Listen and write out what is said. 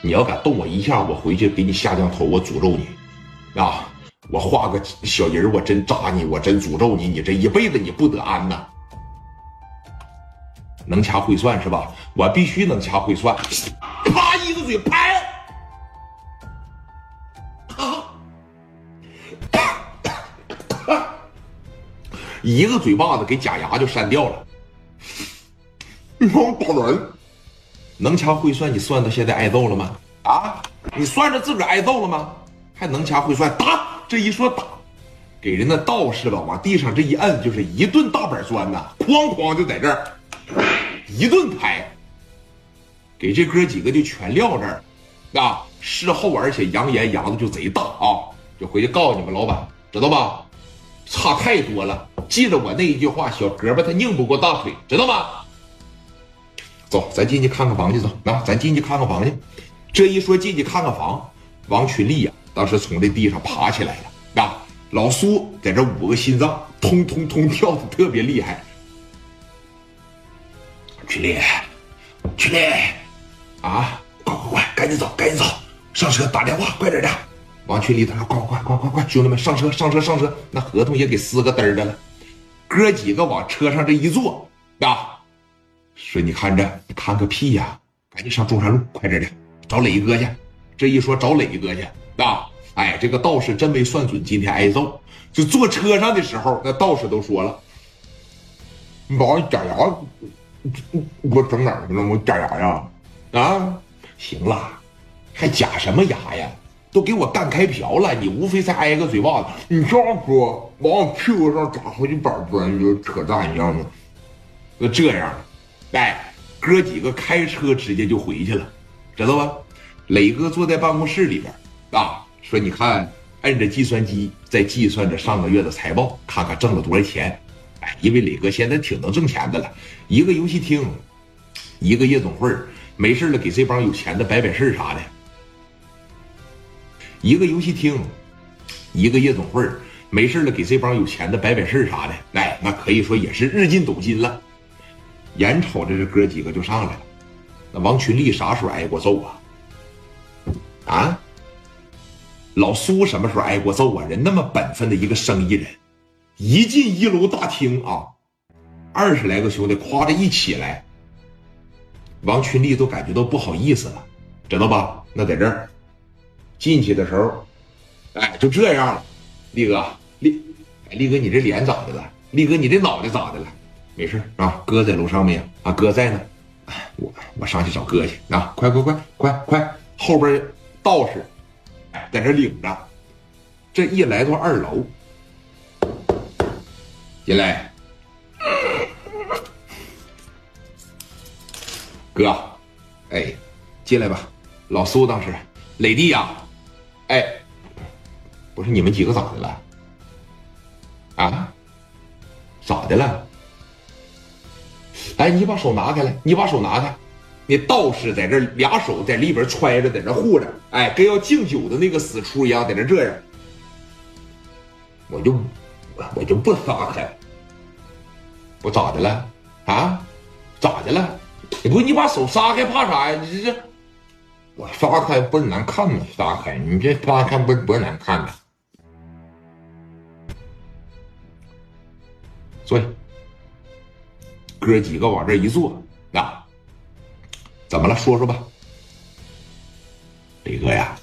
你要敢动我一下，我回去给你下降头，我诅咒你，啊！我画个小人我真扎你，我真诅咒你，你这一辈子你不得安呐！能掐会算是吧？我必须能掐会算，啪一个嘴拍，啊，一个嘴巴子给假牙就扇掉了。你帮我打人。能掐会算，你算到现在挨揍了吗？啊，你算着自个儿挨揍了吗？还能掐会算，打！这一说打，给人那道士吧，往地上这一摁，就是一顿大板砖呐，哐哐就在这儿一顿拍，给这哥几个就全撂这儿啊！事后而且扬言扬的就贼大啊，就回去告诉你们老板，知道吧？差太多了，记着我那一句话，小胳膊他拧不过大腿，知道吗？走，咱进去看看房去。走，那咱进去看看房去。这一说进去看看房，王群力呀，当时从这地上爬起来了。啊，老苏在这五个心脏通通通跳的特别厉害。群力，群力，啊，快快快，赶紧走，赶紧走，上车打电话，快点的。王群力他说：“快快快快快，兄弟们上车上车上车，那合同也给撕个嘚的了。”哥几个往车上这一坐，啊。说你看着，你看个屁呀！赶紧上中山路，快点的，找磊哥去。这一说找磊哥去啊，哎，这个道士真没算准今天挨揍。就坐车上的时候，那道士都说了：“你把我假牙，我整哪去了？我假牙呀？啊，行了，还假什么牙呀？都给我干开瓢了，你无非才挨个嘴巴子。你这样说，往我屁股上砸好几板砖，就扯淡一样的。那这样。”哎，哥几个开车直接就回去了，知道吧？磊哥坐在办公室里边啊，说：“你看，摁着计算机在计算着上个月的财报，看看挣了多少钱。”哎，因为磊哥现在挺能挣钱的了，一个游戏厅，一个夜总会，没事了给这帮有钱的摆摆事啥的。一个游戏厅，一个夜总会，没事了给这帮有钱的摆摆事啥的。哎，那可以说也是日进斗金了。眼瞅着这哥几个就上来了，那王群力啥时候挨过揍啊？啊，老苏什么时候挨过揍啊？人那么本分的一个生意人，一进一楼大厅啊，二十来个兄弟夸着一起来，王群力都感觉到不好意思了，知道吧？那在这儿进去的时候，哎，就这样了。力哥，力，哎力哥，你这脸咋的了？力哥，你这脑袋咋的了？没事啊，哥在楼上没有啊？哥在呢，我我上去找哥去啊！快快快快快，后边道士在这领着。这一来到二楼，进来，哥，哎，进来吧。老苏当时，磊弟呀，哎，不是你们几个咋的了？啊？咋的了？哎，你把手拿开来！你把手拿开！那道士在这俩手在里边揣着，在这护着，哎，跟要敬酒的那个死出一样，在这这样。我就我就不撒开，我咋的了？啊？咋的了？你不你把手撒开怕啥呀？你这这，我撒开不是难看吗？撒开，你这撒开不不是难看的。坐下。哥几个往这一坐，啊，怎么了？说说吧。李哥呀，